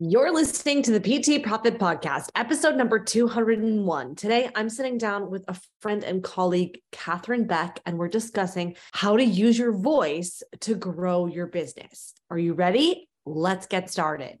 You're listening to the PT Profit Podcast, episode number 201. Today, I'm sitting down with a friend and colleague, Catherine Beck, and we're discussing how to use your voice to grow your business. Are you ready? Let's get started.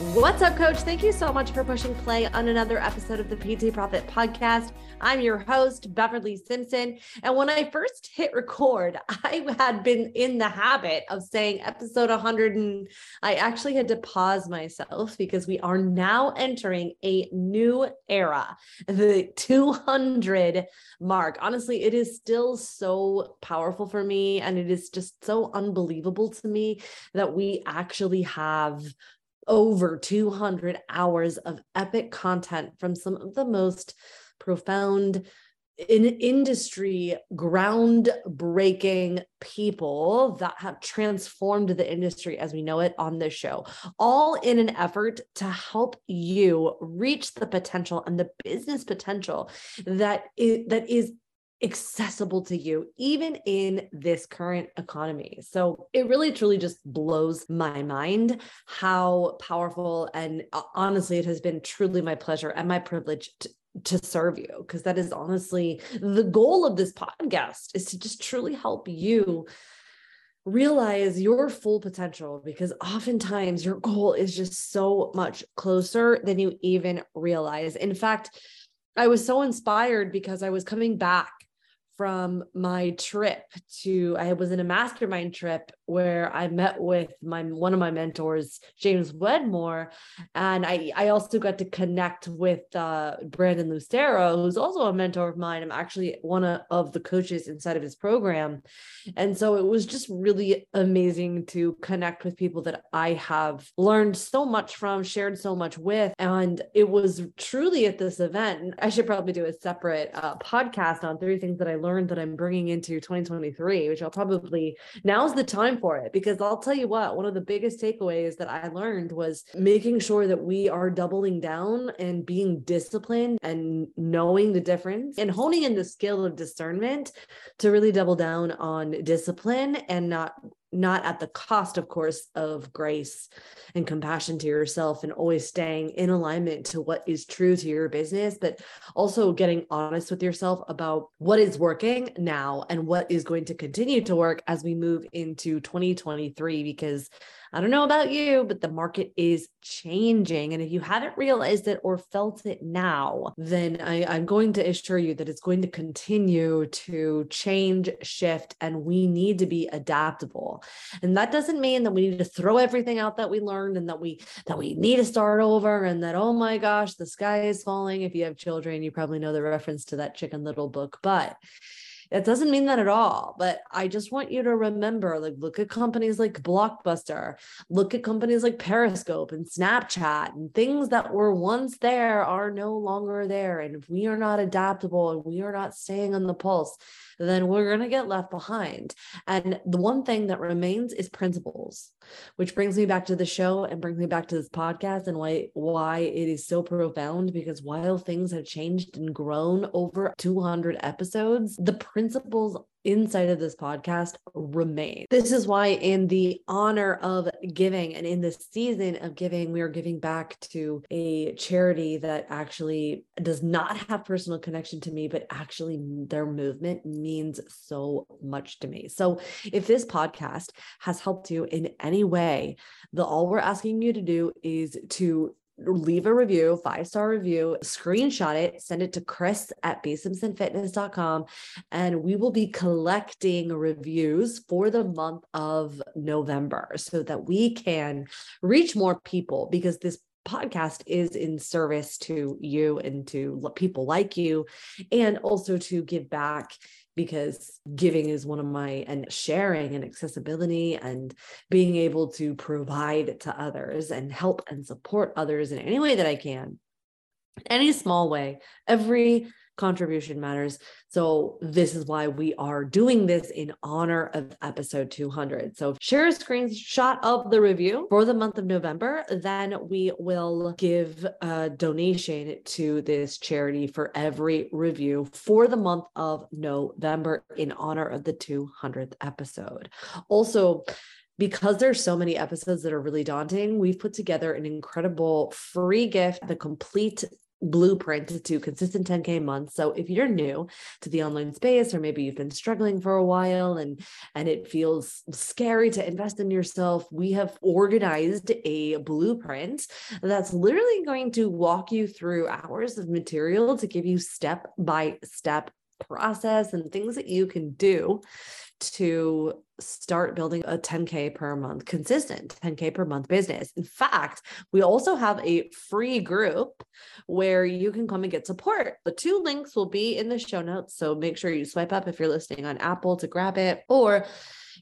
What's up, coach? Thank you so much for pushing play on another episode of the PT Profit Podcast. I'm your host, Beverly Simpson. And when I first hit record, I had been in the habit of saying episode 100, and I actually had to pause myself because we are now entering a new era, the 200 mark. Honestly, it is still so powerful for me. And it is just so unbelievable to me that we actually have over 200 hours of epic content from some of the most profound in industry groundbreaking people that have transformed the industry as we know it on this show all in an effort to help you reach the potential and the business potential that is, that is accessible to you, even in this current economy. So it really truly just blows my mind how powerful and uh, honestly, it has been truly my pleasure and my privilege to, to serve you because that is honestly the goal of this podcast is to just truly help you realize your full potential because oftentimes your goal is just so much closer than you even realize. In fact, I was so inspired because I was coming back from my trip to I was in a mastermind trip where I met with my one of my mentors, James Wedmore, and I I also got to connect with uh, Brandon Lucero, who's also a mentor of mine. I'm actually one of the coaches inside of his program, and so it was just really amazing to connect with people that I have learned so much from, shared so much with, and it was truly at this event. I should probably do a separate uh, podcast on three things that I learned learned that I'm bringing into 2023, which I'll probably now's the time for it because I'll tell you what, one of the biggest takeaways that I learned was making sure that we are doubling down and being disciplined and knowing the difference and honing in the skill of discernment to really double down on discipline and not not at the cost, of course, of grace and compassion to yourself and always staying in alignment to what is true to your business, but also getting honest with yourself about what is working now and what is going to continue to work as we move into 2023. Because I don't know about you, but the market is changing. And if you haven't realized it or felt it now, then I, I'm going to assure you that it's going to continue to change, shift, and we need to be adaptable. And that doesn't mean that we need to throw everything out that we learned and that we that we need to start over and that, oh my gosh, the sky is falling. If you have children, you probably know the reference to that chicken little book. But it doesn't mean that at all. But I just want you to remember like, look at companies like Blockbuster, look at companies like Periscope and Snapchat, and things that were once there are no longer there. And if we are not adaptable and we are not staying on the pulse, then we're going to get left behind. And the one thing that remains is principles, which brings me back to the show and brings me back to this podcast and why why it is so profound because while things have changed and grown over 200 episodes, the principles inside of this podcast remain. This is why, in the honor of giving and in the season of giving, we are giving back to a charity that actually does not have personal connection to me, but actually their movement means so much to me. So, if this podcast has helped you in any way, the all we're asking you to do is to leave a review, five star review, screenshot it, send it to Chris at bsimpsonfitness.com, and we will be collecting reviews for the month of November so that we can reach more people because this podcast is in service to you and to people like you and also to give back because giving is one of my and sharing and accessibility and being able to provide to others and help and support others in any way that I can any small way every contribution matters. So this is why we are doing this in honor of episode 200. So share a screenshot of the review for the month of November. Then we will give a donation to this charity for every review for the month of November in honor of the 200th episode. Also, because there's so many episodes that are really daunting, we've put together an incredible free gift, the complete blueprint to consistent 10k months so if you're new to the online space or maybe you've been struggling for a while and and it feels scary to invest in yourself we have organized a blueprint that's literally going to walk you through hours of material to give you step by step process and things that you can do to start building a 10K per month, consistent 10K per month business. In fact, we also have a free group where you can come and get support. The two links will be in the show notes. So make sure you swipe up if you're listening on Apple to grab it, or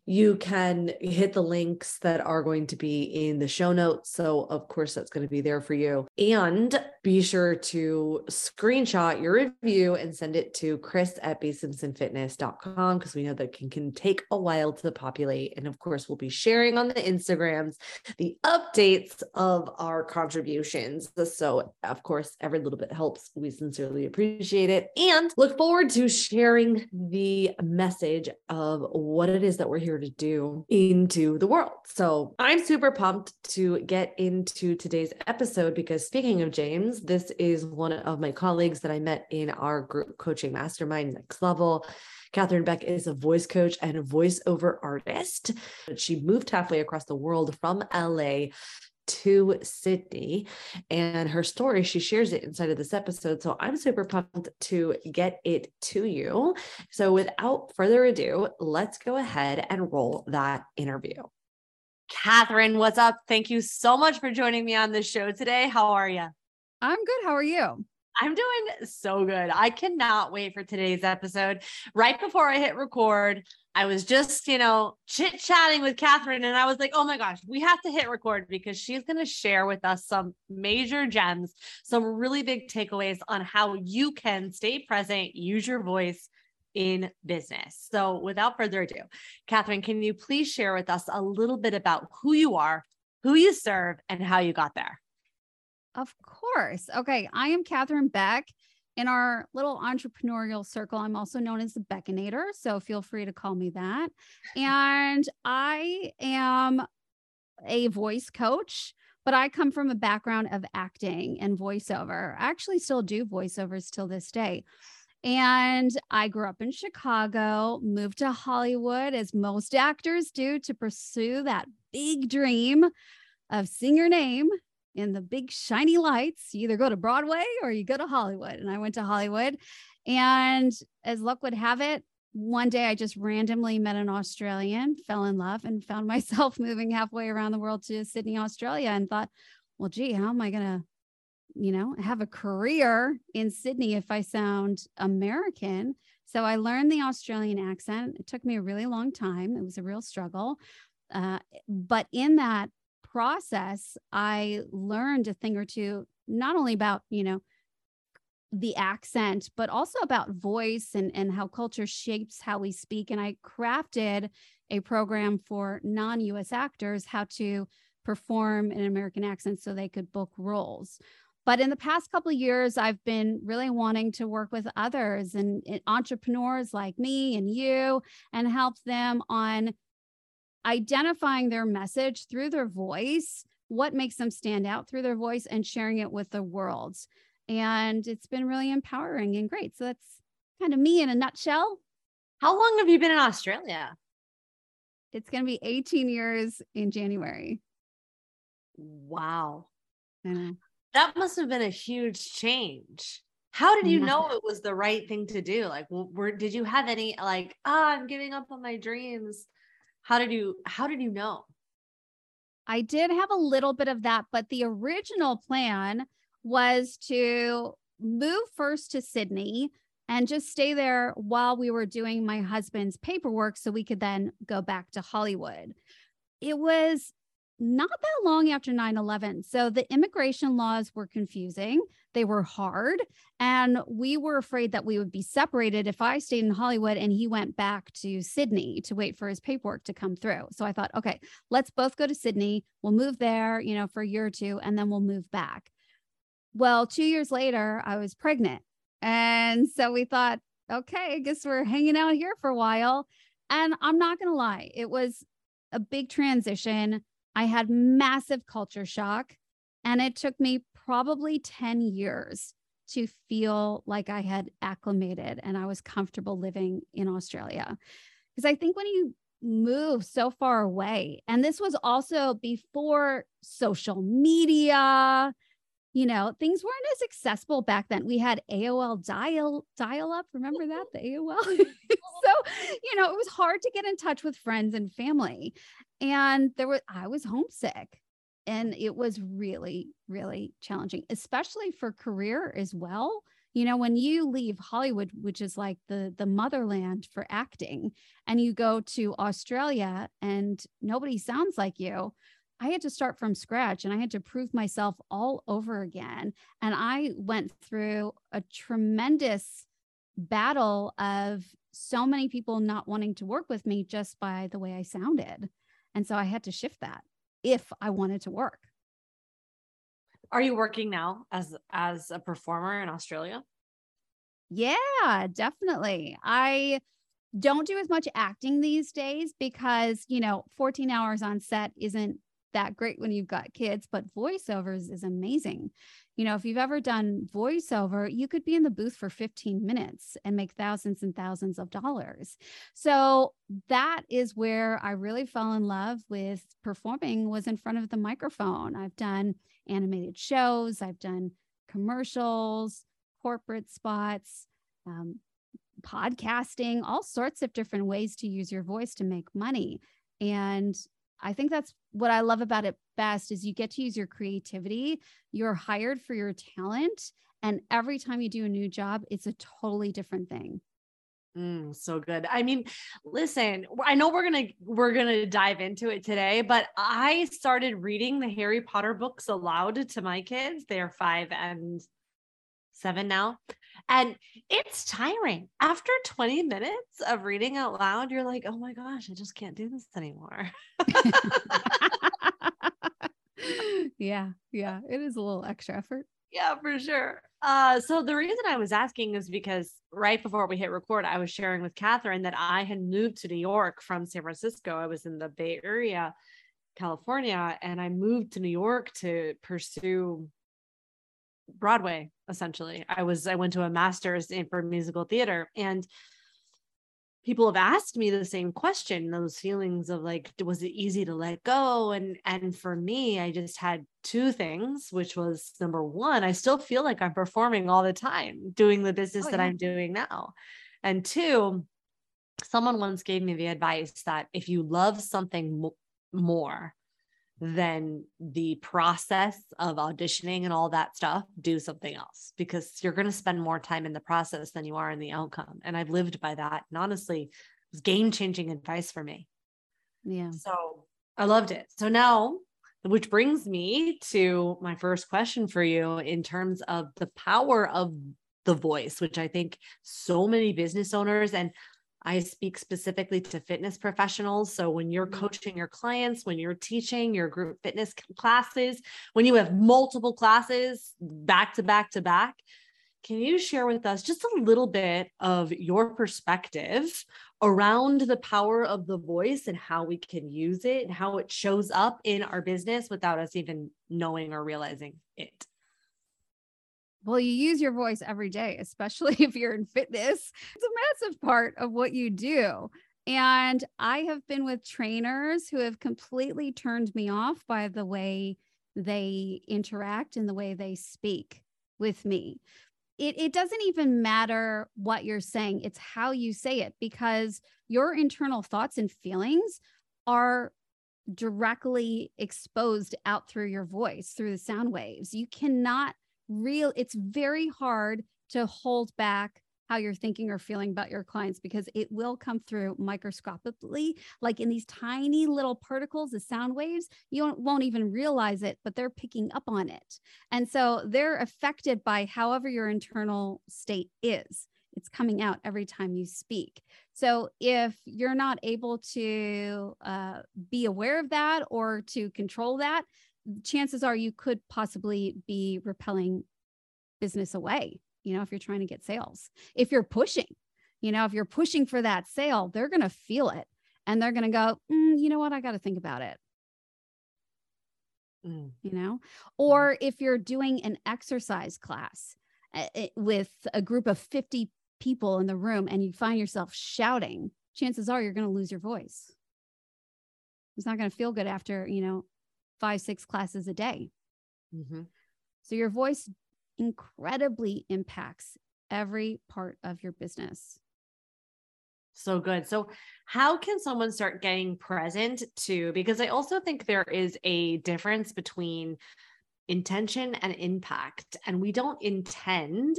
you can hit the links that are going to be in the show notes. So, of course, that's going to be there for you. And be sure to screenshot your review and send it to chris at bsimpsonfitness.com because we know that can, can take a while to populate. And of course, we'll be sharing on the Instagrams the updates of our contributions. So, of course, every little bit helps. We sincerely appreciate it and look forward to sharing the message of what it is that we're here to do into the world. So I'm super pumped to get into today's episode because speaking of James, this is one of my colleagues that I met in our group coaching mastermind next level. Catherine Beck is a voice coach and a voiceover artist. She moved halfway across the world from LA to Sydney. And her story, she shares it inside of this episode. So I'm super pumped to get it to you. So without further ado, let's go ahead and roll that interview. Catherine, what's up? Thank you so much for joining me on the show today. How are you? I'm good. How are you? I'm doing so good. I cannot wait for today's episode. Right before I hit record, I was just, you know, chit chatting with Catherine, and I was like, oh my gosh, we have to hit record because she's going to share with us some major gems, some really big takeaways on how you can stay present, use your voice in business. So, without further ado, Catherine, can you please share with us a little bit about who you are, who you serve, and how you got there? Of course. Okay. I am Catherine Beck. In our little entrepreneurial circle, I'm also known as the Beckinator. So feel free to call me that. And I am a voice coach, but I come from a background of acting and voiceover. I actually still do voiceovers till this day. And I grew up in Chicago, moved to Hollywood, as most actors do, to pursue that big dream of seeing your name in the big shiny lights. You either go to Broadway or you go to Hollywood. And I went to Hollywood. And as luck would have it, one day I just randomly met an Australian, fell in love, and found myself moving halfway around the world to Sydney, Australia, and thought, well, gee, how am I going to, you know, have a career in Sydney if I sound American? So I learned the Australian accent. It took me a really long time. It was a real struggle. Uh, but in that process, I learned a thing or two, not only about, you know, the accent, but also about voice and, and how culture shapes how we speak. And I crafted a program for non US actors how to perform in an American accent so they could book roles. But in the past couple of years, I've been really wanting to work with others and, and entrepreneurs like me and you and help them on identifying their message through their voice, what makes them stand out through their voice, and sharing it with the world. And it's been really empowering and great. So that's kind of me in a nutshell. How long have you been in Australia? It's going to be 18 years in January. Wow. That must have been a huge change. How did you know it was the right thing to do? Like, were, did you have any, like, ah, oh, I'm giving up on my dreams? How did you how did you know i did have a little bit of that but the original plan was to move first to sydney and just stay there while we were doing my husband's paperwork so we could then go back to Hollywood. It was not that long after 9 11. So the immigration laws were confusing, they were hard, and we were afraid that we would be separated if I stayed in Hollywood and he went back to Sydney to wait for his paperwork to come through. So I thought, okay, let's both go to Sydney. We'll move there, you know, for a year or two, and then we'll move back. Well, two years later, I was pregnant. And so we thought, okay, I guess we're hanging out here for a while. And I'm not going to lie, it was a big transition I had massive culture shock. And it took me probably 10 years to feel like I had acclimated and I was comfortable living in Australia. Because I think when you move so far away, and this was also before social media, you know, things weren't as accessible back then. We had AOL dial dial up. Remember that the AOL? so, you know, it was hard to get in touch with friends and family. And there was I was homesick. And it was really, really challenging, especially for career as well. You know, when you leave Hollywood, which is like the the motherland for acting, and you go to Australia and nobody sounds like you, I had to start from scratch and I had to prove myself all over again. And I went through a tremendous battle of so many people not wanting to work with me just by the way I sounded. And so I had to shift that if I wanted to work. Are you working now as as a performer in Australia? Yeah, definitely. I don't do as much acting these days because, you know, 14 hours on set isn't that great when you've got kids, but voiceovers is amazing. You know, if you've ever done voiceover, you could be in the booth for 15 minutes and make thousands and thousands of dollars. So that is where I really fell in love with performing was in front of the microphone. I've done animated shows, I've done commercials, corporate spots, um, podcasting, all sorts of different ways to use your voice to make money. And I think that's what I love about it best is you get to use your creativity. You're hired for your talent and every time you do a new job, it's a totally different thing. Mm, so good. I mean, listen, I know we're going to we're going to dive into it today, but I started reading the Harry Potter books aloud to my kids. They're 5 and 7 now. And it's tiring. After 20 minutes of reading out loud, you're like, oh my gosh, I just can't do this anymore. yeah. Yeah. It is a little extra effort. Yeah, for sure. Uh, so the reason I was asking is because right before we hit record, I was sharing with Catherine that I had moved to New York from San Francisco. I was in the Bay Area, California, and I moved to New York to pursue Broadway essentially. I was I went to a master's in for musical theater and people have asked me the same question those feelings of like was it easy to let go and and for me I just had two things which was number 1 I still feel like I'm performing all the time doing the business oh, that I'm doing now. And two someone once gave me the advice that if you love something mo- more than the process of auditioning and all that stuff, do something else because you're going to spend more time in the process than you are in the outcome. And I've lived by that. And honestly, it was game changing advice for me. Yeah. So I loved it. So now, which brings me to my first question for you in terms of the power of the voice, which I think so many business owners and I speak specifically to fitness professionals. So when you're mm-hmm. coaching your clients, when you're teaching your group fitness classes, when you have multiple classes back to back to back, can you share with us just a little bit of your perspective around the power of the voice and how we can use it and how it shows up in our business without us even knowing or realizing it? Well, you use your voice every day, especially if you're in fitness. It's a massive part of what you do. And I have been with trainers who have completely turned me off by the way they interact and the way they speak with me. It, it doesn't even matter what you're saying, it's how you say it because your internal thoughts and feelings are directly exposed out through your voice, through the sound waves. You cannot real it's very hard to hold back how you're thinking or feeling about your clients because it will come through microscopically, like in these tiny little particles, the sound waves. You won't even realize it, but they're picking up on it. And so they're affected by however your internal state is. It's coming out every time you speak. So if you're not able to uh, be aware of that or to control that, chances are you could possibly be repelling business away you know, if you're trying to get sales. If you're pushing, you know, if you're pushing for that sale, they're going to feel it and they're going to go, mm, you know what, I got to think about it. Mm. You know, mm. or if you're doing an exercise class uh, with a group of 50 people in the room and you find yourself shouting, chances are you're going to lose your voice. It's not going to feel good after, you know, five, six classes a day. Mm-hmm. So your voice incredibly impacts every part of your business. So good. So, how can someone start getting present to? Because I also think there is a difference between intention and impact. And we don't intend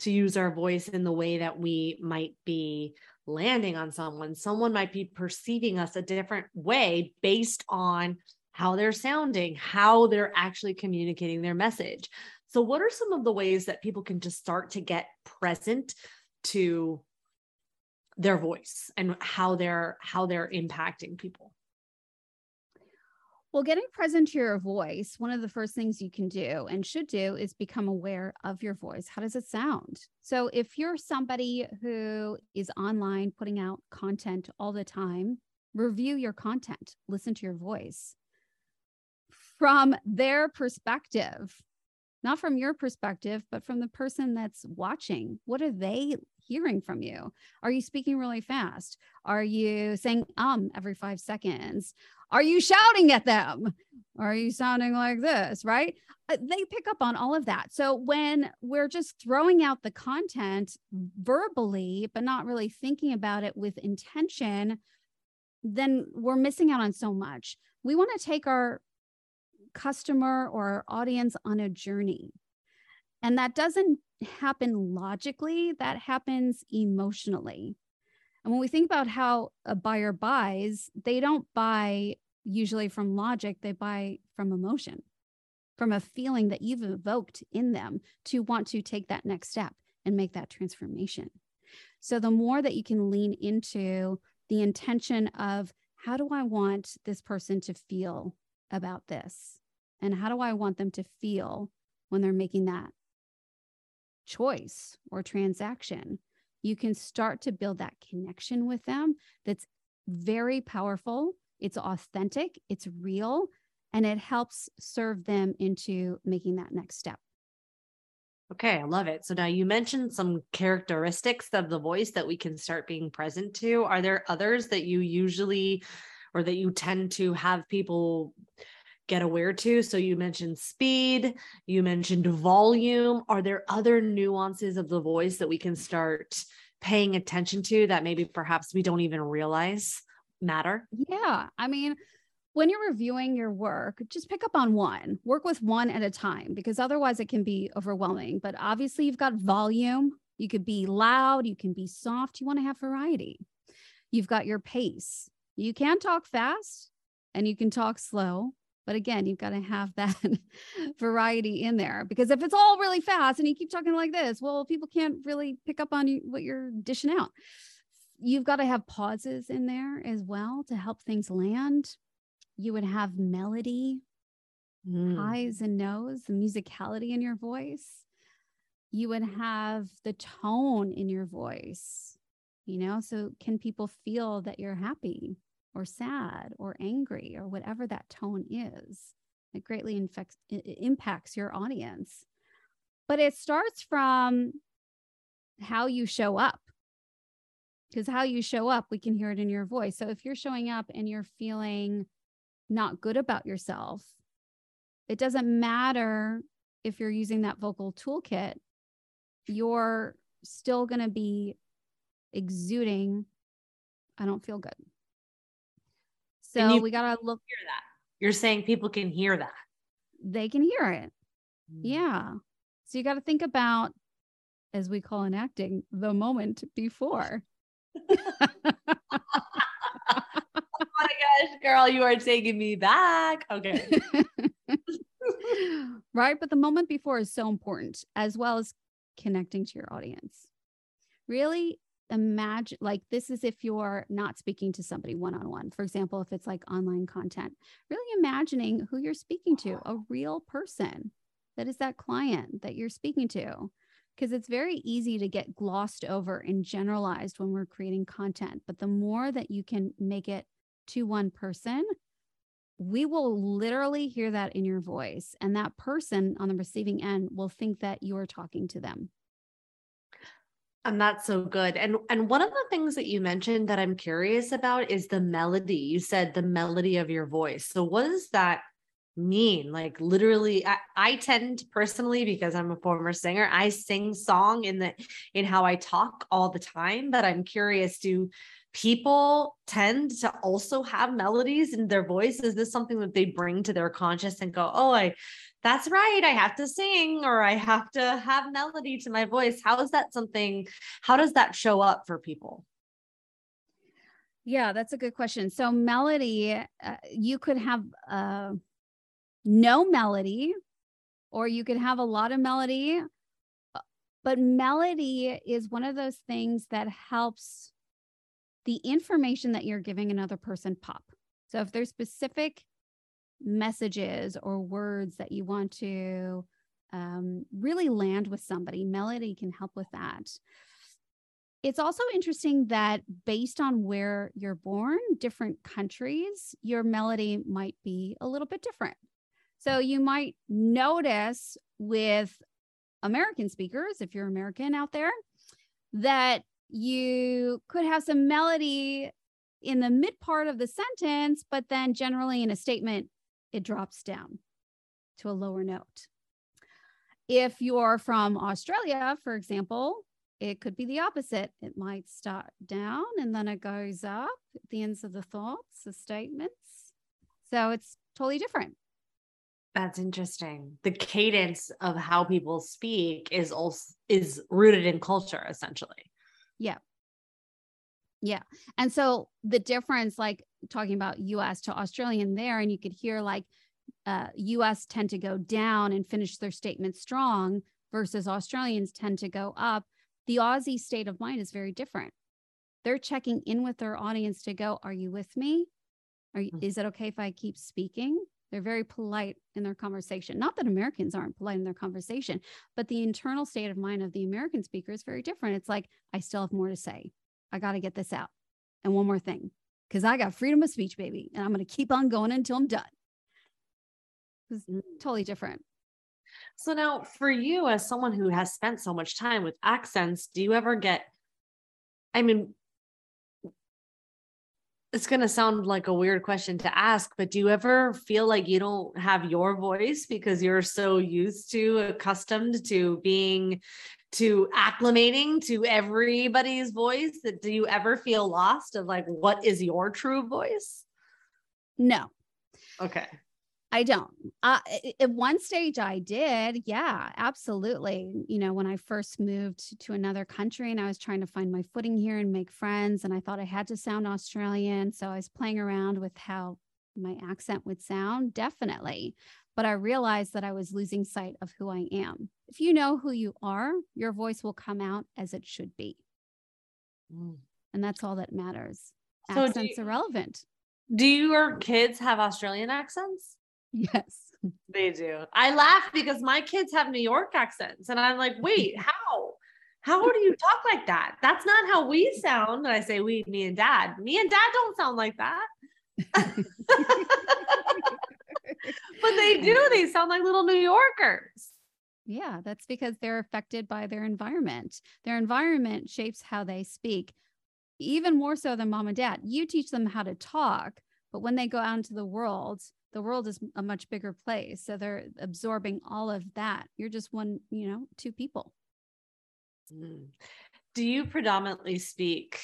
to use our voice in the way that we might be landing on someone. Someone might be perceiving us a different way based on how they're sounding, how they're actually communicating their message. So, what are some of the ways that people can just start to get present to their voice and how they're how they're impacting people? Well, getting present to your voice, one of the first things you can do and should do is become aware of your voice. How does it sound? So, if you're somebody who is online putting out content all the time, review your content, listen to your voice. From their perspective, not from your perspective, but from the person that's watching. What are they hearing from you? Are you speaking really fast? Are you saying um every five seconds? Are you shouting at them? Are you sounding like this? Right? Uh, they pick up on all of that. So when we're just throwing out the content verbally, but not really thinking about it with intention, then we're missing out on so much. We want to take our customer or audience on a journey. And that doesn't happen logically, that happens emotionally. And when we think about how a buyer buys, they don't buy usually from logic, they buy from emotion, from a feeling that you've evoked in them to want to take that next step and make that transformation. So the more that you can lean into the intention of how do I want this person to feel about this? And how do I want them to feel when they're making that choice or transaction? You can start to build that connection with them that's very powerful. It's authentic, it's real, and it helps serve them into making that next step. Okay, I love it. So now you mentioned some characteristics of the voice that we can start being present to. Are there others that you usually or that you tend to have people get aware to? So you mentioned speed, you mentioned volume. Are there other nuances of the voice that we can start paying attention to that maybe perhaps we don't even realize matter? Yeah. I mean, when you're reviewing your work, just pick up on one, work with one at a time, because otherwise it can be overwhelming. But obviously, you've got volume. You could be loud, you can be soft. You want to have variety. You've got your pace. You can talk fast and you can talk slow. But again, you've got to have that variety in there because if it's all really fast and you keep talking like this, well, people can't really pick up on you, what you're dishing out. You've got to have pauses in there as well to help things land. You would have melody, mm. highs and lows, the musicality in your voice. You would have the tone in your voice, you know, so can people feel that you're happy? Or sad or angry or whatever that tone is. It greatly infects, it impacts your audience. But it starts from how you show up. Because how you show up, we can hear it in your voice. So if you're showing up and you're feeling not good about yourself, it doesn't matter if you're using that vocal toolkit, you're still going to be exuding, I don't feel good. So we got to look. Hear that. You're saying people can hear that. They can hear it. Mm. Yeah. So you got to think about as we call in acting, the moment before. oh my gosh, girl, you are taking me back. Okay. right. But the moment before is so important, as well as connecting to your audience. Really imagine like this is if you're not speaking to somebody one on one. For example, if it's like online content, really imagining who you're speaking to, a real person that is that client that you're speaking to. Because it's very easy to get glossed over and generalized when we're creating content. But the more that you can make it to one person, we will literally hear that in your voice. And that person on the receiving end will think that you're talking to them. And that's so good. And and one of the things that you mentioned that I'm curious about is the melody. You said the melody of your voice. So what does that mean? Like literally I, I tend personally because I'm a former singer, I sing song in the in how I talk all the time, but I'm curious do people tend to also have melodies in their voice? Is this something that they bring to their conscious and go, oh, I, that's right, I have to sing or I have to have melody to my voice? How is that something? How does that show up for people? Yeah, that's a good question. So, melody, uh, you could have uh, no melody, or you could have a lot of melody. Uh, but melody is one of those things that helps the information that you're giving another person pop. So if there's specific messages or words that you want to um, really land with somebody, melody can help with that. It's also interesting that based on where you're born, different countries, your melody might be a little bit different. So you might notice with American speakers, if you're American out there, that you could have some melody in the mid part of the sentence, but then generally in a statement, it drops down to a lower note. If you're from Australia, for example, it could be the opposite. It might start down and then it goes up at the ends of the thoughts, the statements. So it's totally different. That's interesting. The cadence of how people speak is also is rooted in culture essentially. Yeah. Yeah. And so the difference, like talking about US to Australian there, and you could hear like uh, US tend to go down and finish their statement strong versus Australians tend to go up. The Aussie state of mind is very different. They're checking in with their audience to go, Are you with me? Are you, mm. is it okay if I keep speaking? They're very polite in their conversation. Not that Americans aren't polite in their conversation, but the internal state of mind of the American speaker is very different. It's like, I still have more to say. I got to get this out. And one more thing, because I got freedom of speech, baby. And I'm going to keep on going until I'm done. It's mm. totally different. So now for you as someone who has spent so much time with accents, do you ever get I mean it's going to sound like a weird question to ask, but do you ever feel like you don't have your voice because you're so used to, accustomed to being, to acclimating to everybody's voice? That do you ever feel lost of like, what is your true voice? No. Okay. I don't. Uh, at one stage, I did. Yeah, absolutely. You know, when I first moved to another country and I was trying to find my footing here and make friends, and I thought I had to sound Australian. So I was playing around with how my accent would sound, definitely. But I realized that I was losing sight of who I am. If you know who you are, your voice will come out as it should be. Mm. And that's all that matters. So Accents you, are relevant. Do your kids have Australian accents? Yes. They do. I laugh because my kids have New York accents. And I'm like, wait, how? How do you talk like that? That's not how we sound. And I say, we, me and dad. Me and dad don't sound like that. but they do. They sound like little New Yorkers. Yeah, that's because they're affected by their environment. Their environment shapes how they speak, even more so than mom and dad. You teach them how to talk, but when they go out into the world, the world is a much bigger place. So they're absorbing all of that. You're just one, you know, two people. Mm. Do you predominantly speak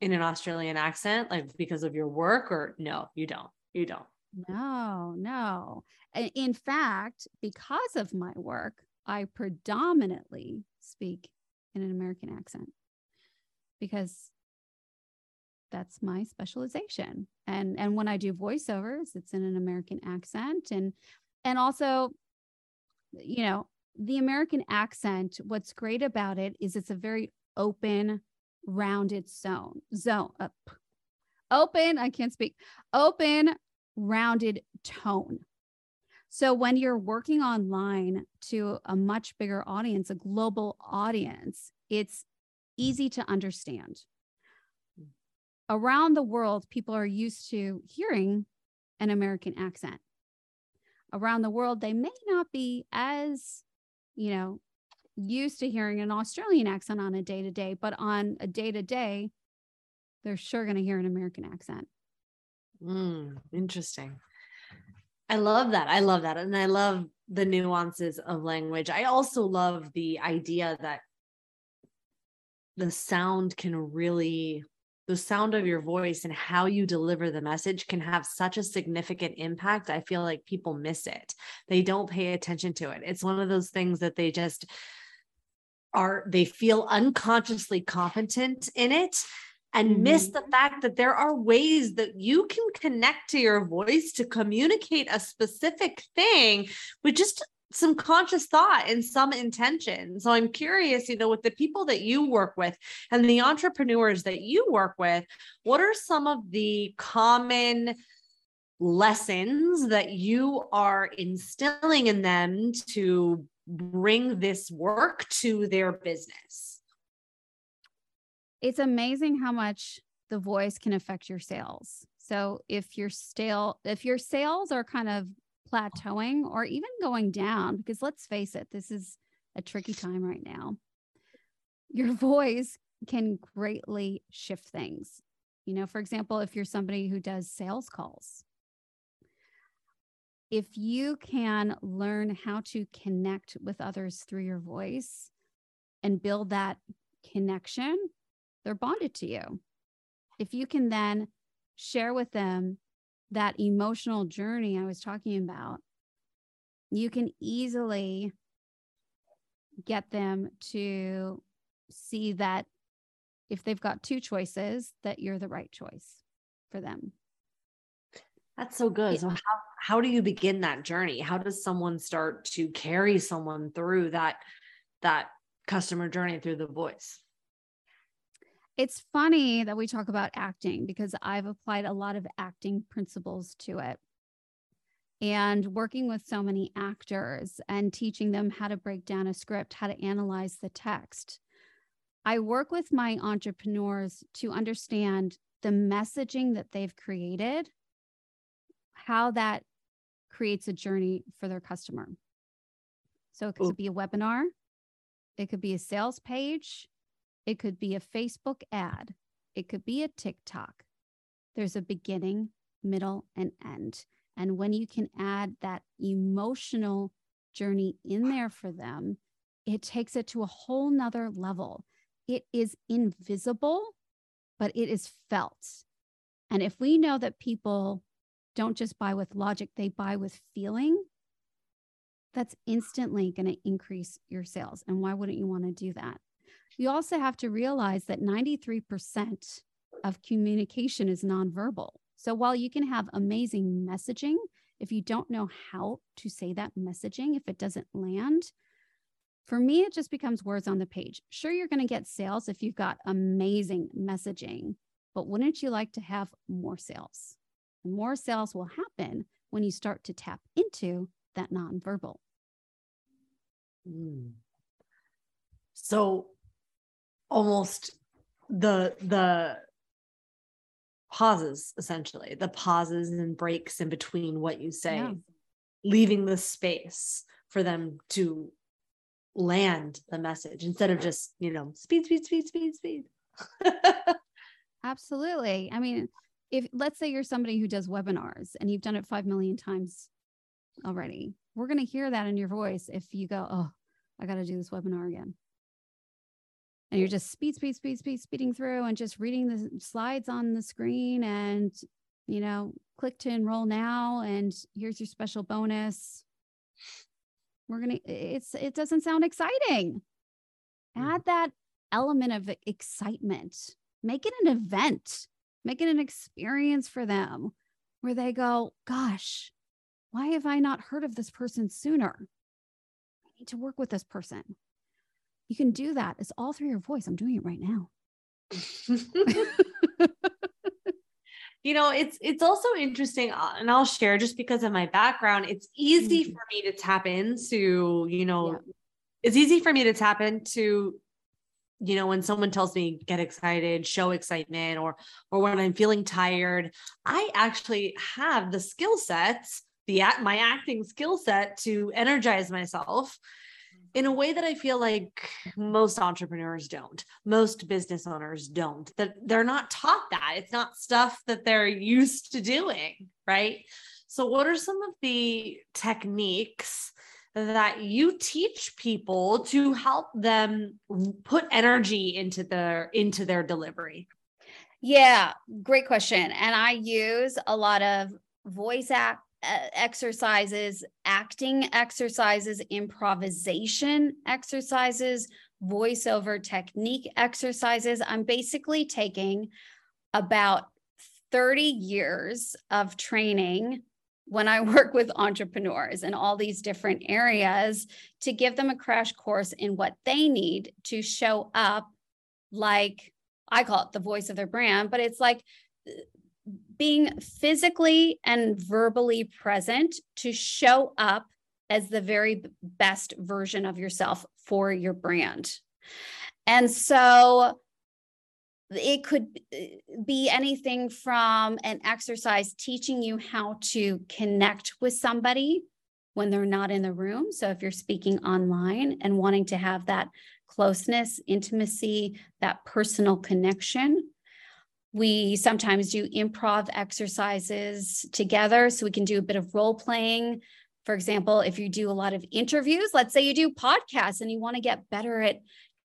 in an Australian accent, like because of your work, or no, you don't? You don't. No, no. In fact, because of my work, I predominantly speak in an American accent because that's my specialization. And and when I do voiceovers, it's in an American accent and and also you know, the American accent, what's great about it is it's a very open, rounded zone. Uh, zone up. Open, I can't speak. Open, rounded tone. So when you're working online to a much bigger audience, a global audience, it's easy to understand. Around the world, people are used to hearing an American accent. Around the world, they may not be as, you know, used to hearing an Australian accent on a day to day, but on a day to day, they're sure going to hear an American accent. Mm, interesting. I love that. I love that. And I love the nuances of language. I also love the idea that the sound can really the sound of your voice and how you deliver the message can have such a significant impact. I feel like people miss it. They don't pay attention to it. It's one of those things that they just are, they feel unconsciously competent in it and mm-hmm. miss the fact that there are ways that you can connect to your voice to communicate a specific thing with just some conscious thought and some intention. So I'm curious, you know, with the people that you work with and the entrepreneurs that you work with, what are some of the common lessons that you are instilling in them to bring this work to their business? It's amazing how much the voice can affect your sales. So if your stale if your sales are kind of plateauing or even going down, because let's face it, this is a tricky time right now. Your voice can greatly shift things. You know, for example, if you're somebody who does sales calls, if you can learn how to connect with others through your voice and build that connection, they're bonded to you. If you can then share with them that emotional journey I was talking about, you can easily get them to see that if they've got two choices, that you're the right choice for them. That's so good. Yeah. So how how do you begin that journey? How does someone start to carry someone through that that customer journey through the voice? It's funny that we talk about acting because I've applied a lot of acting principles to it. And working with so many actors and teaching them how to break down a script, how to analyze the text. I work with my entrepreneurs to understand the messaging that they've created, how that creates a journey for their customer. So it could Ooh. be a webinar, it could be a sales page, it could be a Facebook ad. It could be a TikTok. There's a beginning, middle, and end. And when you can add that emotional journey in there for them, it takes it to a whole nother level. It is invisible, but it is felt. And if we know that people don't just buy with logic, they buy with feeling, that's instantly going to increase your sales. And why wouldn't you want to do that? You also have to realize that 93% of communication is nonverbal. So while you can have amazing messaging, if you don't know how to say that messaging, if it doesn't land, for me, it just becomes words on the page. Sure, you're going to get sales if you've got amazing messaging, but wouldn't you like to have more sales? more sales will happen when you start to tap into that nonverbal. Mm. So almost the the pauses essentially the pauses and breaks in between what you say yeah. leaving the space for them to land the message instead of just you know speed speed speed speed speed. Absolutely. I mean if let's say you're somebody who does webinars and you've done it 5 million times already we're going to hear that in your voice if you go oh i got to do this webinar again and you're just speed, speed, speed, speed, speeding through and just reading the slides on the screen and, you know, click to enroll now. And here's your special bonus. We're going to, it's, it doesn't sound exciting. Add mm-hmm. that element of excitement. Make it an event, make it an experience for them where they go, Gosh, why have I not heard of this person sooner? I need to work with this person. You can do that. It's all through your voice. I'm doing it right now. you know it's it's also interesting uh, and i'll share just because of my background it's easy mm-hmm. for me to tap into you know yeah. it's easy for me to tap into you know when someone tells me get excited show excitement or or when i'm feeling tired i actually have the skill sets the my acting skill set to energize myself in a way that I feel like most entrepreneurs don't, most business owners don't, that they're not taught that. It's not stuff that they're used to doing, right? So, what are some of the techniques that you teach people to help them put energy into their into their delivery? Yeah, great question. And I use a lot of voice act exercises, acting exercises, improvisation exercises, voiceover technique exercises. I'm basically taking about 30 years of training when I work with entrepreneurs in all these different areas to give them a crash course in what they need to show up like I call it the voice of their brand, but it's like being physically and verbally present to show up as the very best version of yourself for your brand. And so it could be anything from an exercise teaching you how to connect with somebody when they're not in the room. So if you're speaking online and wanting to have that closeness, intimacy, that personal connection, we sometimes do improv exercises together so we can do a bit of role playing. For example, if you do a lot of interviews, let's say you do podcasts and you want to get better at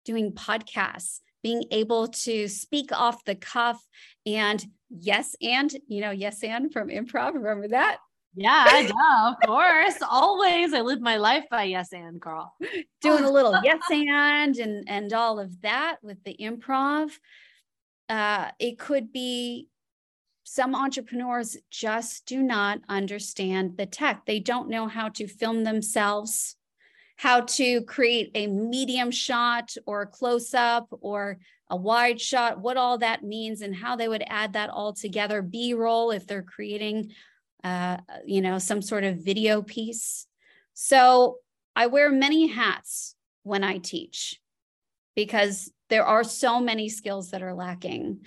doing podcasts, being able to speak off the cuff and yes, and, you know, yes, and from improv. Remember that? Yeah, of course. Always. I live my life by yes and girl. Doing a little yes and and and all of that with the improv. Uh, it could be some entrepreneurs just do not understand the tech. They don't know how to film themselves, how to create a medium shot or a close up or a wide shot, what all that means, and how they would add that all together. B roll if they're creating, uh, you know, some sort of video piece. So I wear many hats when I teach because there are so many skills that are lacking.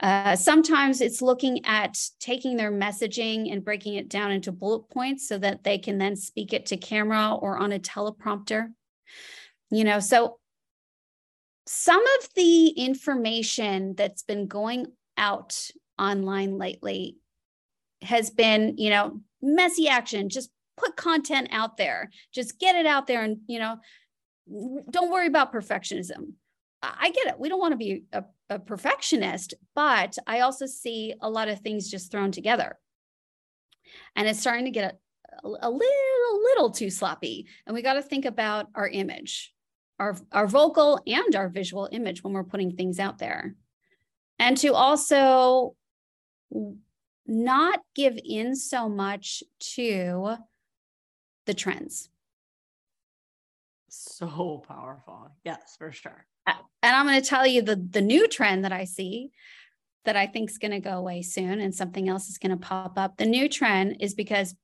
Uh, sometimes it's looking at taking their messaging and breaking it down into bullet points so that they can then speak it to camera or on a teleprompter. You know, so some of the information that's been going out online lately has been, you know, messy action, just put content out there, just get it out there and, you know, don't worry about perfectionism. I get it. We don't want to be a, a, perfectionist, but I also see a lot of things just thrown together. And it's starting to get a, a little, little too sloppy. And we got to think about our image, our, our vocal and our visual image when we're putting things out there. And to also not give in so much to the trends. So powerful. Yes, for sure and I'm going to tell you the the new trend that I see that I think is going to go away soon and something else is going to pop up. The new trend is because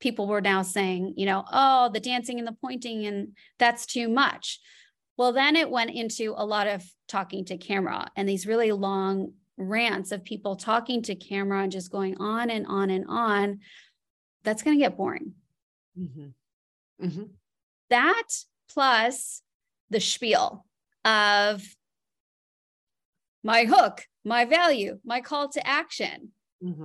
people were now saying, you know, oh, the dancing and the pointing and that's too much. Well, then it went into a lot of talking to camera and these really long rants of people talking to camera and just going on and on and on. That's going to get boring. Mm-hmm. Mm-hmm. That plus the spiel of my hook, my value, my call to action. Mm-hmm.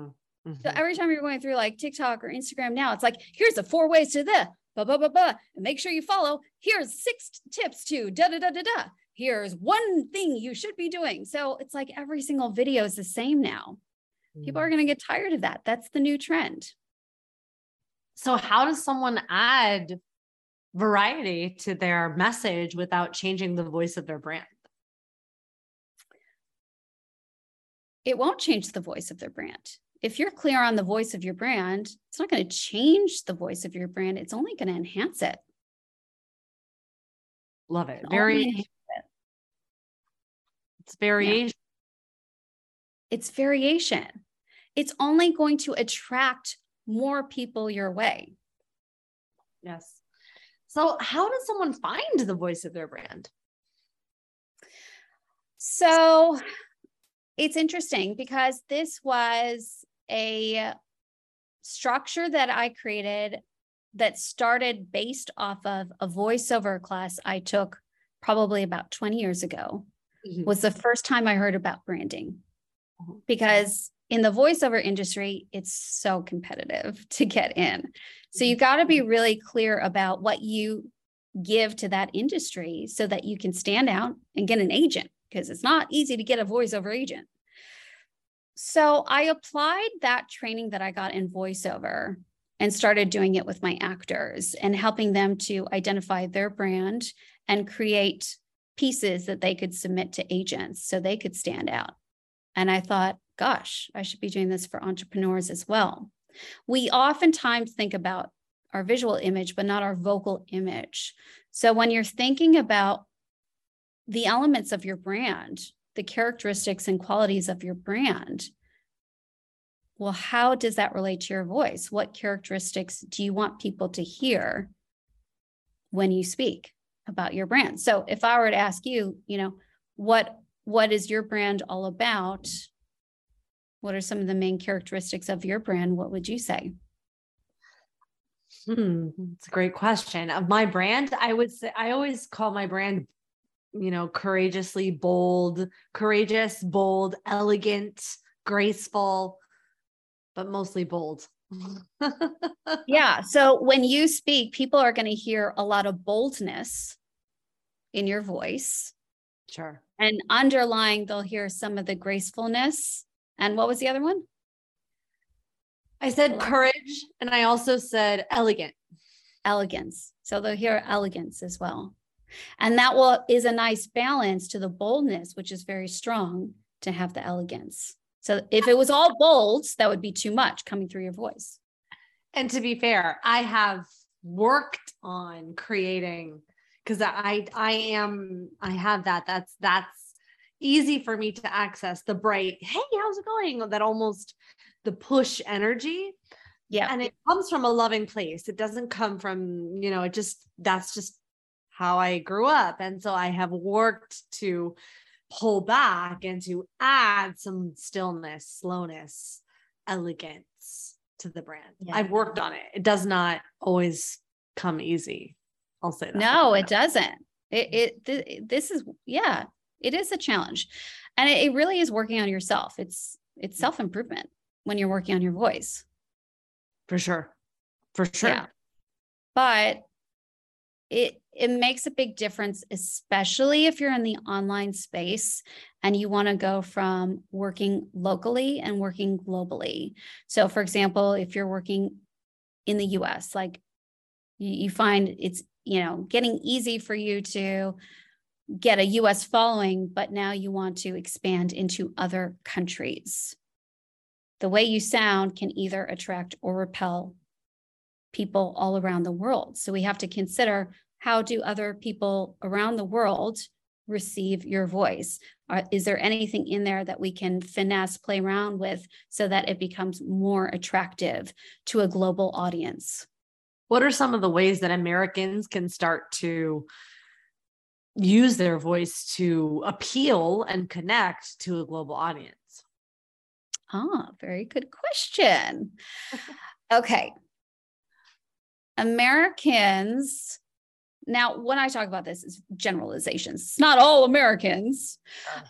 Mm-hmm. So every time you're going through like TikTok or Instagram now, it's like, here's the four ways to the blah, blah, blah, blah. And make sure you follow. Here's six tips to da, da, da, da, da. Here's one thing you should be doing. So it's like every single video is the same now. Mm-hmm. People are mm. going to get tired of that. That's the new trend. So, how does someone add variety to their message without changing the voice of their brand? It won't change the voice of their brand. If you're clear on the voice of your brand, it's not going to change the voice of your brand. It's only going to enhance it. Love it. Very. It. It's variation. Yeah. It's variation. It's only going to attract more people your way. Yes. So, how does someone find the voice of their brand? So, it's interesting because this was a structure that I created that started based off of a voiceover class I took probably about 20 years ago. Mm-hmm. Was the first time I heard about branding. Mm-hmm. Because in the voiceover industry, it's so competitive to get in. So you got to be mm-hmm. really clear about what you give to that industry so that you can stand out and get an agent because it's not easy to get a voiceover agent. So I applied that training that I got in voiceover and started doing it with my actors and helping them to identify their brand and create pieces that they could submit to agents so they could stand out. And I thought, gosh, I should be doing this for entrepreneurs as well. We oftentimes think about our visual image, but not our vocal image. So when you're thinking about the elements of your brand, the characteristics and qualities of your brand, well, how does that relate to your voice? What characteristics do you want people to hear when you speak about your brand? So if I were to ask you, you know, what what is your brand all about? What are some of the main characteristics of your brand? What would you say? Hmm, it's a great question. Of my brand, I would say I always call my brand, you know, courageously bold, courageous, bold, elegant, graceful, but mostly bold. yeah. So when you speak, people are going to hear a lot of boldness in your voice. Sure. And underlying, they'll hear some of the gracefulness. And what was the other one? I said courage and I also said elegant. Elegance. So they'll hear elegance as well. And that will is a nice balance to the boldness, which is very strong to have the elegance. So if it was all bold, that would be too much coming through your voice. And to be fair, I have worked on creating because I I am I have that. That's that's easy for me to access the bright, hey, how's it going? That almost the push energy. Yeah. And it comes from a loving place. It doesn't come from, you know, it just, that's just how I grew up. And so I have worked to pull back and to add some stillness, slowness, elegance to the brand. Yeah. I've worked on it. It does not always come easy. I'll say that. No, it doesn't. It, mm. it th- this is yeah, it is a challenge, and it, it really is working on yourself. It's it's mm. self improvement when you're working on your voice. For sure. For sure. Yeah. But it it makes a big difference especially if you're in the online space and you want to go from working locally and working globally. So for example, if you're working in the US, like you, you find it's, you know, getting easy for you to get a US following, but now you want to expand into other countries the way you sound can either attract or repel people all around the world. So we have to consider how do other people around the world receive your voice? Is there anything in there that we can finesse, play around with so that it becomes more attractive to a global audience? What are some of the ways that Americans can start to use their voice to appeal and connect to a global audience? Ah, very good question. okay. Americans, now when I talk about this, it's generalizations. It's not all Americans,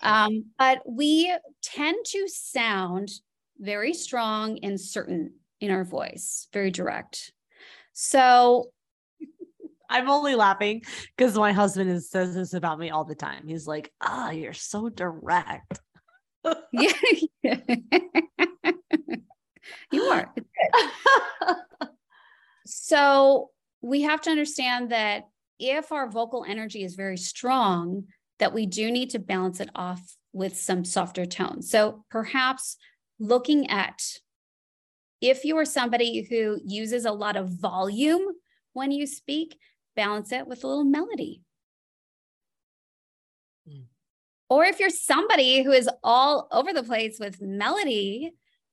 um, but we tend to sound very strong and certain in our voice, very direct. So I'm only laughing because my husband is, says this about me all the time. He's like, ah, oh, you're so direct yeah. you are. so we have to understand that if our vocal energy is very strong, that we do need to balance it off with some softer tones. So perhaps looking at if you are somebody who uses a lot of volume when you speak, balance it with a little melody. Mm. Or if you're somebody who is all over the place with melody,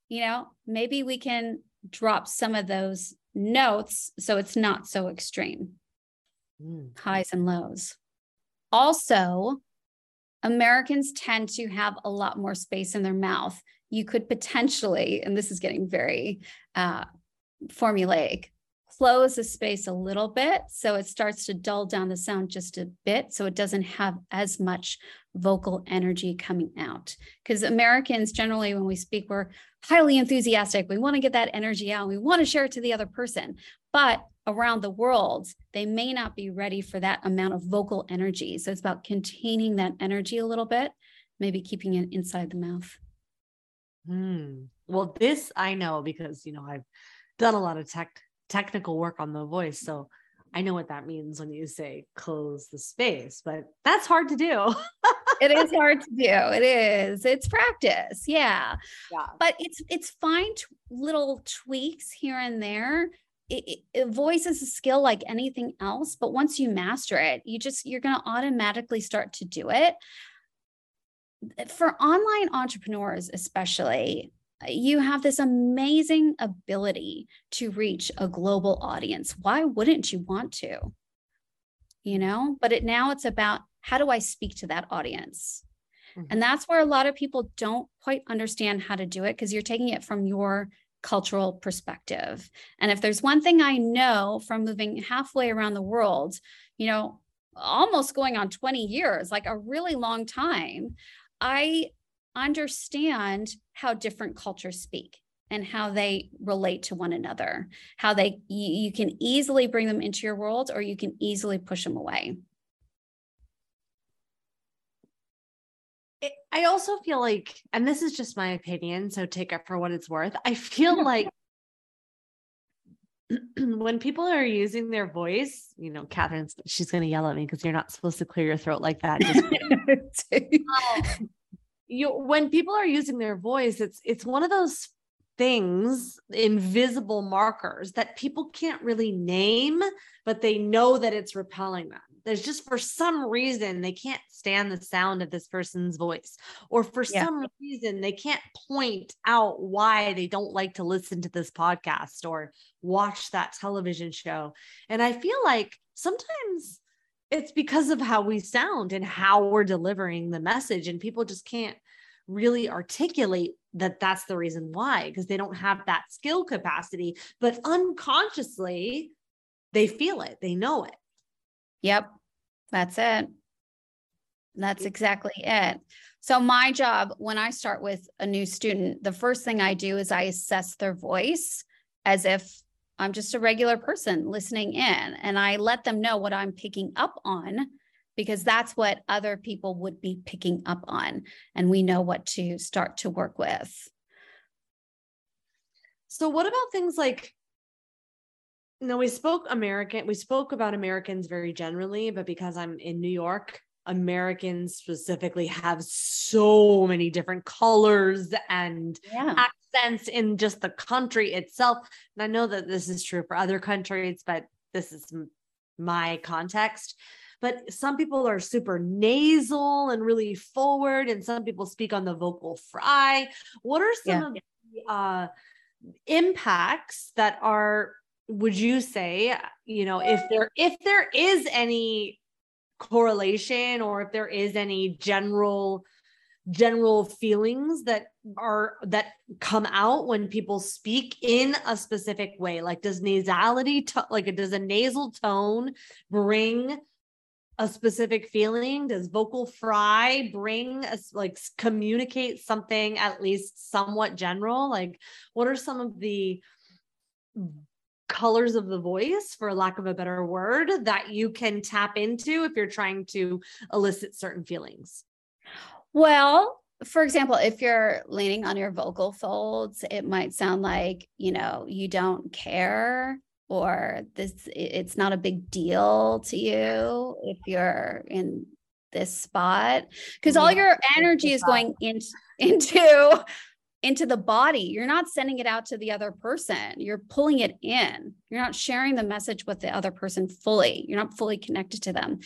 you know, maybe we can drop some of those notes so it's not so extreme. Mm. Highs and lows. Also, Americans tend to have a lot more space in their mouth. You could potentially, and this is getting very uh, formulaic, close the space a little bit so it starts to dull down the sound just a bit so it doesn't have as much vocal energy coming out. Because Americans generally, when we speak, we're highly enthusiastic. We want to get that energy out. We want to share it to the other person. But around the world, they may not be ready for that amount of vocal energy. So it's about containing that energy a little bit, maybe keeping it inside the mouth. Hmm. Well, this I know because you know I've done a lot of tech technical work on the voice. So I know what that means when you say close the space, but that's hard to do. it is hard to do. It is. It's practice. Yeah. Yeah. But it's it's fine t- little tweaks here and there. It, it, voice is a skill like anything else, but once you master it, you just you're going to automatically start to do it. For online entrepreneurs especially, you have this amazing ability to reach a global audience. Why wouldn't you want to? You know, but it now it's about how do I speak to that audience? Mm-hmm. And that's where a lot of people don't quite understand how to do it because you're taking it from your cultural perspective. And if there's one thing I know from moving halfway around the world, you know, almost going on 20 years, like a really long time, I understand how different cultures speak and how they relate to one another how they you, you, can easily bring them into your world or you can easily push them away. I also feel like and this is just my opinion so take it for what it's worth i feel like when people are using their voice, you know, Catherine's she's going to yell at me because you're not supposed to clear your throat like that. um, you when people are using their voice it's it's one of those things invisible markers that people can't really name but they know that it's repelling them there's just for some reason they can't stand the sound of this person's voice or for yeah. some reason they can't point out why they don't like to listen to this podcast or watch that television show and i feel like sometimes it's because of how we sound and how we're delivering the message and people just can't really articulate that that's the reason why because they don't have that skill capacity but unconsciously they feel it they know it yep that's it that's exactly it so my job when i start with a new student the first thing i do is i assess their voice as if I'm just a regular person listening in and I let them know what I'm picking up on because that's what other people would be picking up on. And we know what to start to work with. So, what about things like, know, we spoke American, we spoke about Americans very generally, but because I'm in New York, Americans specifically have so many different colors and yeah sense in just the country itself. And I know that this is true for other countries, but this is my context. But some people are super nasal and really forward, and some people speak on the vocal fry. What are some yeah. of the uh, impacts that are? Would you say, you know, if there if there is any correlation or if there is any general general feelings that are that come out when people speak in a specific way like does nasality to, like does a nasal tone bring a specific feeling? Does vocal fry bring us like communicate something at least somewhat general? Like what are some of the colors of the voice for lack of a better word that you can tap into if you're trying to elicit certain feelings. Well, for example, if you're leaning on your vocal folds, it might sound like, you know, you don't care or this it's not a big deal to you if you're in this spot because all your energy is going in, into into the body. You're not sending it out to the other person. You're pulling it in. You're not sharing the message with the other person fully. You're not fully connected to them.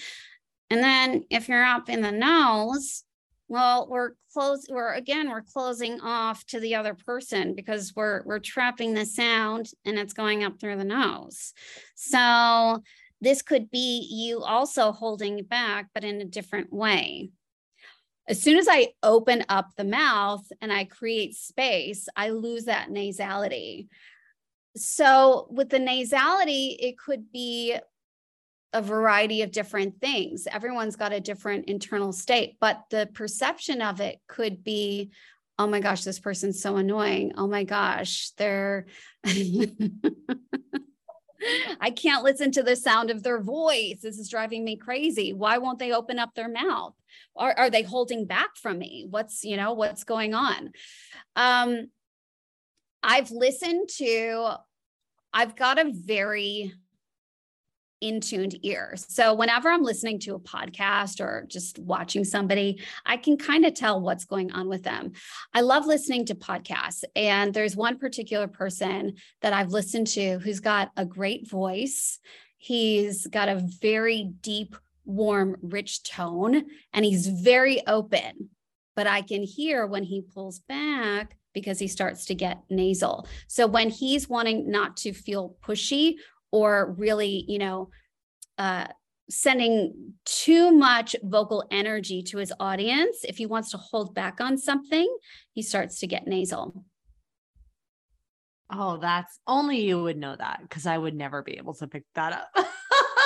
And then if you're up in the nose well we're close we're again we're closing off to the other person because we're we're trapping the sound and it's going up through the nose. So this could be you also holding back, but in a different way. As soon as I open up the mouth and I create space, I lose that nasality. So, with the nasality, it could be a variety of different things. Everyone's got a different internal state, but the perception of it could be, oh my gosh, this person's so annoying. Oh my gosh, they're I can't listen to the sound of their voice. This is driving me crazy. Why won't they open up their mouth? Are, are they holding back from me? What's, you know, what's going on? Um, I've listened to, I've got a very in tuned ears. So whenever I'm listening to a podcast or just watching somebody, I can kind of tell what's going on with them. I love listening to podcasts. And there's one particular person that I've listened to who's got a great voice. He's got a very deep, warm, rich tone, and he's very open. But I can hear when he pulls back because he starts to get nasal. So when he's wanting not to feel pushy or really, you know, uh, sending too much vocal energy to his audience, if he wants to hold back on something, he starts to get nasal. Oh, that's only you would know that because I would never be able to pick that up.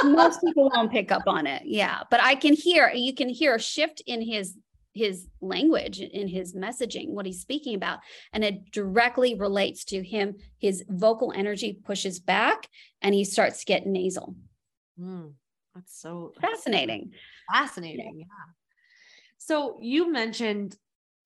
Most people won't pick up on it. Yeah. But I can hear, you can hear a shift in his his language in his messaging what he's speaking about and it directly relates to him his vocal energy pushes back and he starts to get nasal. Mm, that's so fascinating. fascinating yeah. yeah so you mentioned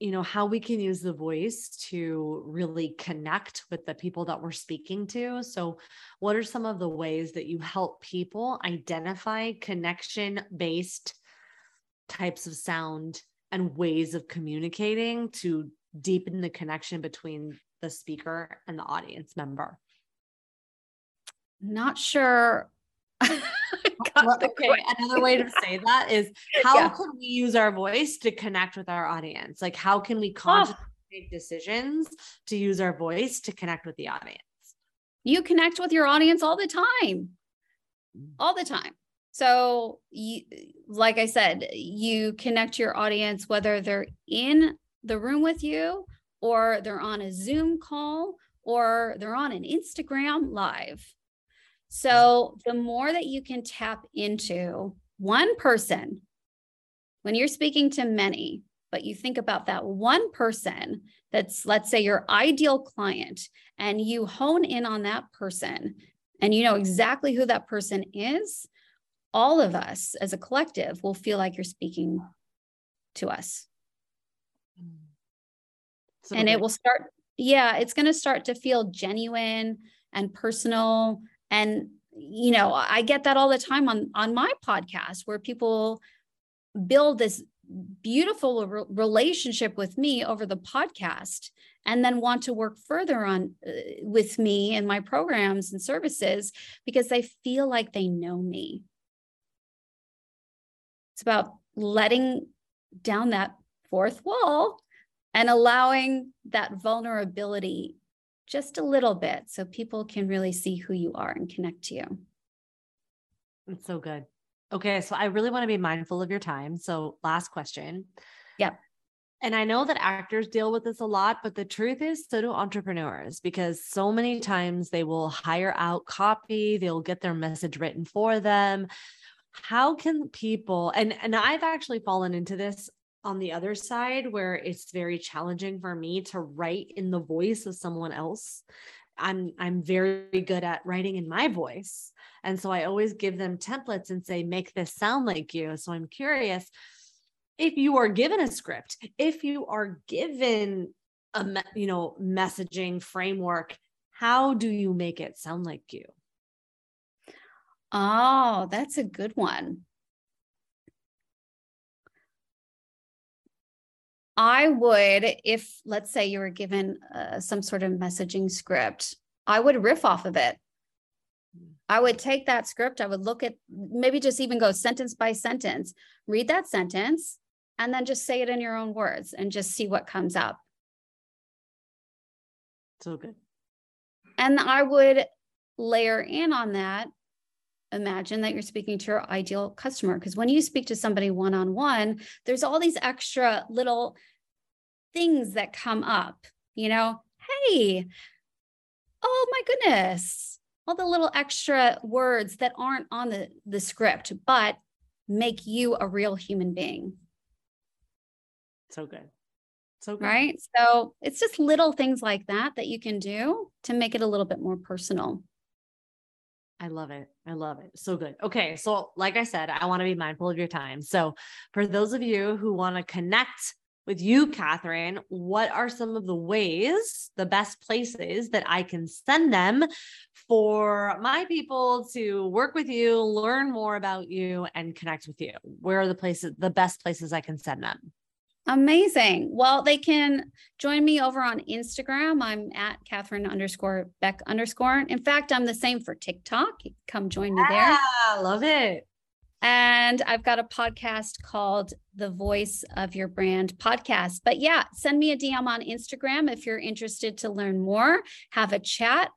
you know how we can use the voice to really connect with the people that we're speaking to. So what are some of the ways that you help people identify connection based types of sound and ways of communicating to deepen the connection between the speaker and the audience member? Not sure. well, okay, another way to say that is how yeah. can we use our voice to connect with our audience? Like, how can we consciously make decisions to use our voice to connect with the audience? You connect with your audience all the time, mm. all the time. So, you, like I said, you connect your audience whether they're in the room with you or they're on a Zoom call or they're on an Instagram live. So, the more that you can tap into one person when you're speaking to many, but you think about that one person that's, let's say, your ideal client, and you hone in on that person and you know exactly who that person is all of us as a collective will feel like you're speaking to us. So and it will start, yeah, it's going to start to feel genuine and personal. And, you know, I get that all the time on, on my podcast where people build this beautiful re- relationship with me over the podcast and then want to work further on uh, with me and my programs and services because they feel like they know me it's about letting down that fourth wall and allowing that vulnerability just a little bit so people can really see who you are and connect to you. It's so good. Okay, so I really want to be mindful of your time. So, last question. Yep. And I know that actors deal with this a lot, but the truth is, so do entrepreneurs because so many times they will hire out copy, they'll get their message written for them how can people and and I've actually fallen into this on the other side where it's very challenging for me to write in the voice of someone else. I'm I'm very good at writing in my voice. And so I always give them templates and say make this sound like you. So I'm curious if you are given a script, if you are given a you know messaging framework, how do you make it sound like you? Oh, that's a good one. I would, if let's say you were given uh, some sort of messaging script, I would riff off of it. I would take that script, I would look at maybe just even go sentence by sentence, read that sentence, and then just say it in your own words and just see what comes up. So good. And I would layer in on that. Imagine that you're speaking to your ideal customer. Because when you speak to somebody one on one, there's all these extra little things that come up. You know, hey, oh my goodness, all the little extra words that aren't on the, the script, but make you a real human being. So good. So good. Right. So it's just little things like that that you can do to make it a little bit more personal. I love it. I love it. So good. Okay. So, like I said, I want to be mindful of your time. So, for those of you who want to connect with you, Catherine, what are some of the ways, the best places that I can send them for my people to work with you, learn more about you, and connect with you? Where are the places, the best places I can send them? Amazing. Well, they can join me over on Instagram. I'm at Catherine underscore Beck underscore. In fact, I'm the same for TikTok. Come join me there. Yeah, love it. And I've got a podcast called The Voice of Your Brand podcast. But yeah, send me a DM on Instagram if you're interested to learn more, have a chat,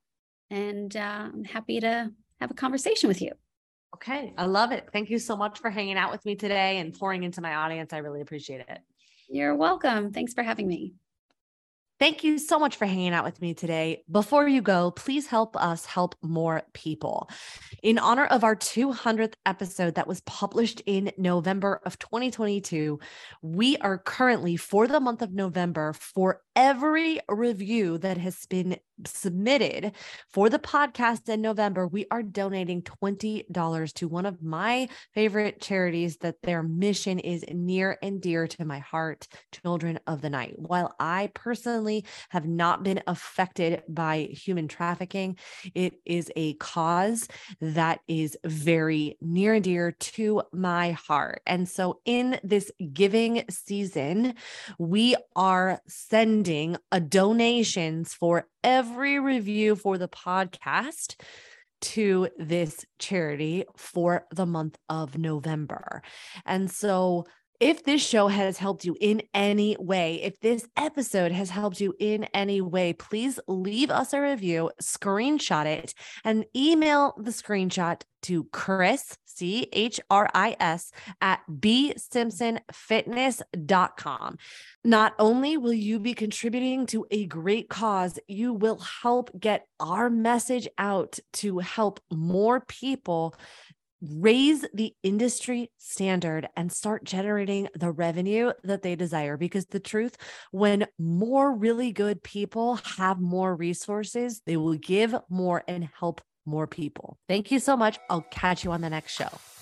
and uh, I'm happy to have a conversation with you. Okay, I love it. Thank you so much for hanging out with me today and pouring into my audience. I really appreciate it. You're welcome. Thanks for having me. Thank you so much for hanging out with me today. Before you go, please help us help more people. In honor of our 200th episode that was published in November of 2022, we are currently for the month of November for every review that has been submitted for the podcast in November, we are donating $20 to one of my favorite charities that their mission is near and dear to my heart, Children of the Night. While I personally have not been affected by human trafficking, it is a cause that is very near and dear to my heart. And so in this giving season, we are a donations for every review for the podcast to this charity for the month of November. And so if this show has helped you in any way, if this episode has helped you in any way, please leave us a review, screenshot it, and email the screenshot to Chris, C H R I S, at bsimpsonfitness.com. Not only will you be contributing to a great cause, you will help get our message out to help more people raise the industry standard and start generating the revenue that they desire. Because the truth, when more really good people have more resources, they will give more and help more people. Thank you so much. I'll catch you on the next show.